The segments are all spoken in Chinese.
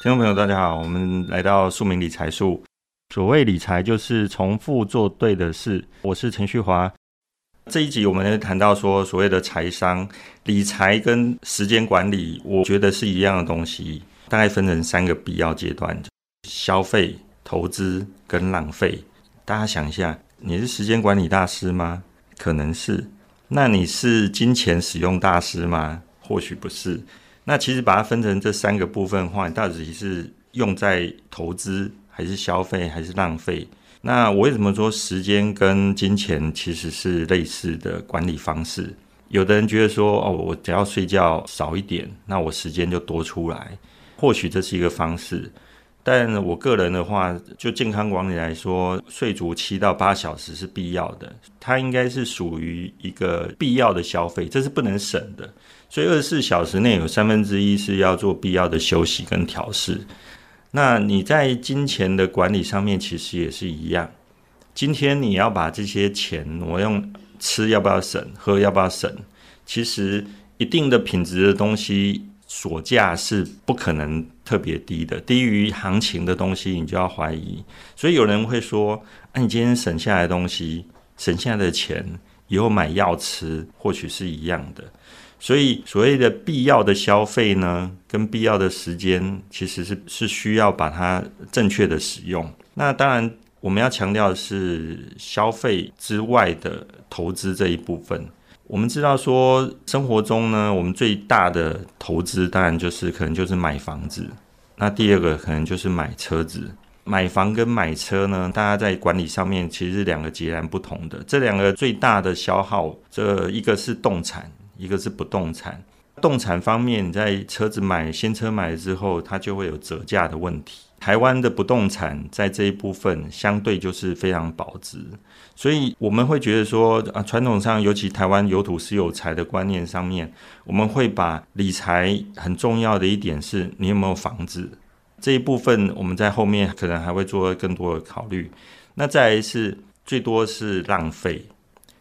听众朋友，大家好，我们来到庶民理财术。所谓理财，就是重复做对的事。我是陈旭华。这一集我们谈到说，所谓的财商、理财跟时间管理，我觉得是一样的东西。大概分成三个必要阶段：消费、投资跟浪费。大家想一下，你是时间管理大师吗？可能是。那你是金钱使用大师吗？或许不是。那其实把它分成这三个部分的话，到底是用在投资，还是消费，还是浪费？那我为什么说时间跟金钱其实是类似的管理方式？有的人觉得说，哦，我只要睡觉少一点，那我时间就多出来，或许这是一个方式。但我个人的话，就健康管理来说，睡足七到八小时是必要的，它应该是属于一个必要的消费，这是不能省的。所以二十四小时内有三分之一是要做必要的休息跟调试。那你在金钱的管理上面其实也是一样。今天你要把这些钱，我用吃要不要省，喝要不要省，其实一定的品质的东西所价是不可能特别低的，低于行情的东西你就要怀疑。所以有人会说：“啊，你今天省下来的东西，省下来的钱，以后买药吃，或许是一样的。”所以，所谓的必要的消费呢，跟必要的时间，其实是是需要把它正确的使用。那当然，我们要强调的是消费之外的投资这一部分。我们知道说，生活中呢，我们最大的投资，当然就是可能就是买房子。那第二个可能就是买车子。买房跟买车呢，大家在管理上面其实是两个截然不同的。这两个最大的消耗，这一个是动产。一个是不动产，动产方面，你在车子买新车买了之后，它就会有折价的问题。台湾的不动产在这一部分相对就是非常保值，所以我们会觉得说啊，传统上尤其台湾有土是有财的观念上面，我们会把理财很重要的一点是你有没有房子这一部分，我们在后面可能还会做更多的考虑。那再来是最多是浪费。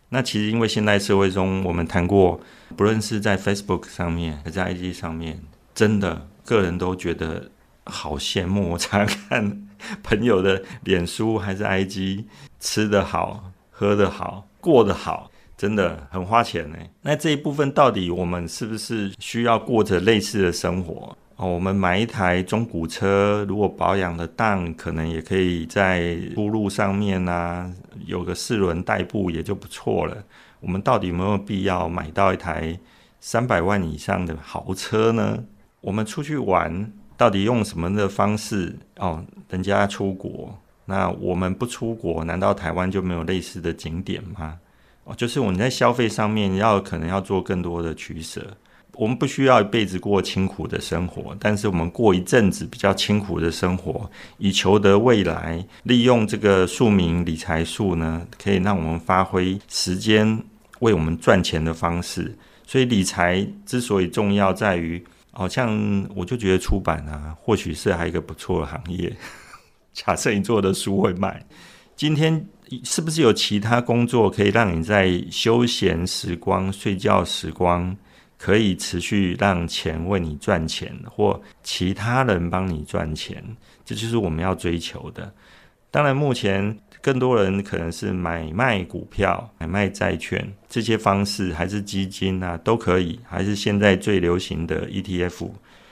那其实，因为现代社会中，我们谈过，不论是在 Facebook 上面，还在 IG 上面，真的个人都觉得好羡慕。我常看朋友的脸书还是 IG，吃得好，喝得好，过得好，真的很花钱呢。那这一部分到底我们是不是需要过着类似的生活？哦，我们买一台中古车，如果保养的当，可能也可以在出路上面啊，有个四轮代步也就不错了。我们到底有没有必要买到一台三百万以上的豪车呢？我们出去玩，到底用什么的方式？哦，人家出国，那我们不出国，难道台湾就没有类似的景点吗？哦，就是我们在消费上面要可能要做更多的取舍。我们不需要一辈子过清苦的生活，但是我们过一阵子比较清苦的生活，以求得未来。利用这个庶民理财术呢，可以让我们发挥时间为我们赚钱的方式。所以理财之所以重要，在于好像我就觉得出版啊，或许是还有一个不错的行业。假设你做的书会卖，今天是不是有其他工作可以让你在休闲时光、睡觉时光？可以持续让钱为你赚钱，或其他人帮你赚钱，这就是我们要追求的。当然，目前更多人可能是买卖股票、买卖债券这些方式，还是基金啊，都可以，还是现在最流行的 ETF，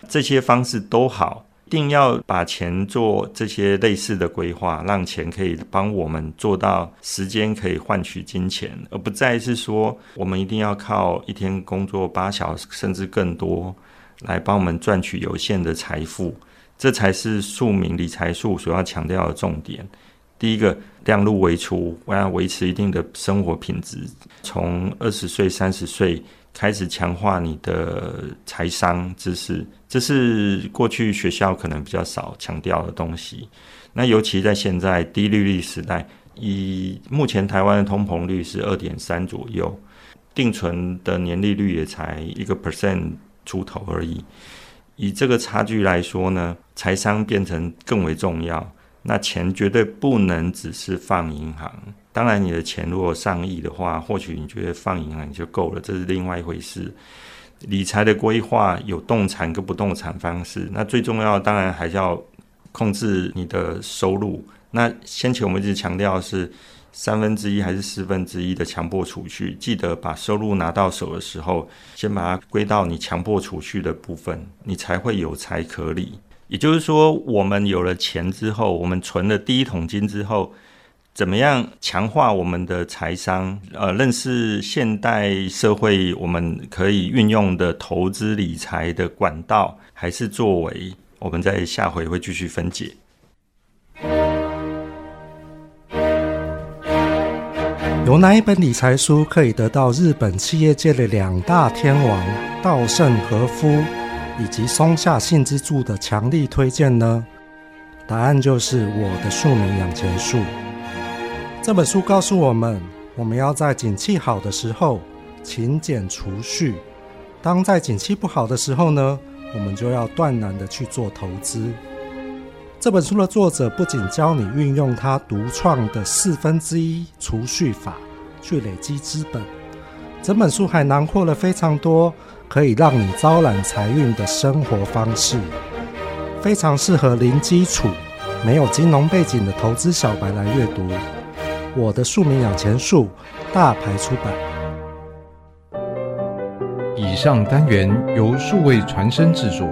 这些方式都好。一定要把钱做这些类似的规划，让钱可以帮我们做到时间可以换取金钱，而不再是说我们一定要靠一天工作八小时甚至更多来帮我们赚取有限的财富。这才是庶民理财术所要强调的重点。第一个，量入为出，我要维持一定的生活品质。从二十岁、三十岁。开始强化你的财商知识，这是过去学校可能比较少强调的东西。那尤其在现在低利率时代，以目前台湾的通膨率是二点三左右，定存的年利率也才一个 percent 出头而已。以这个差距来说呢，财商变成更为重要。那钱绝对不能只是放银行。当然，你的钱如果上亿的话，或许你觉得放银行就够了，这是另外一回事。理财的规划有动产跟不动产方式，那最重要当然还是要控制你的收入。那先前我们一直强调是三分之一还是四分之一的强迫储蓄，记得把收入拿到手的时候，先把它归到你强迫储蓄的部分，你才会有财可理。也就是说，我们有了钱之后，我们存了第一桶金之后。怎么样强化我们的财商？呃，认识现代社会我们可以运用的投资理财的管道，还是作为我们在下回会继续分解。有哪一本理财书可以得到日本企业界的两大天王稻盛和夫以及松下幸之助的强力推荐呢？答案就是我的庶民养钱术。这本书告诉我们，我们要在景气好的时候勤俭储蓄；当在景气不好的时候呢，我们就要断然的去做投资。这本书的作者不仅教你运用他独创的四分之一储蓄法去累积资本，整本书还囊括了非常多可以让你招揽财运的生活方式，非常适合零基础、没有金融背景的投资小白来阅读。我的庶民养钱术，大牌出版。以上单元由数位传声制作。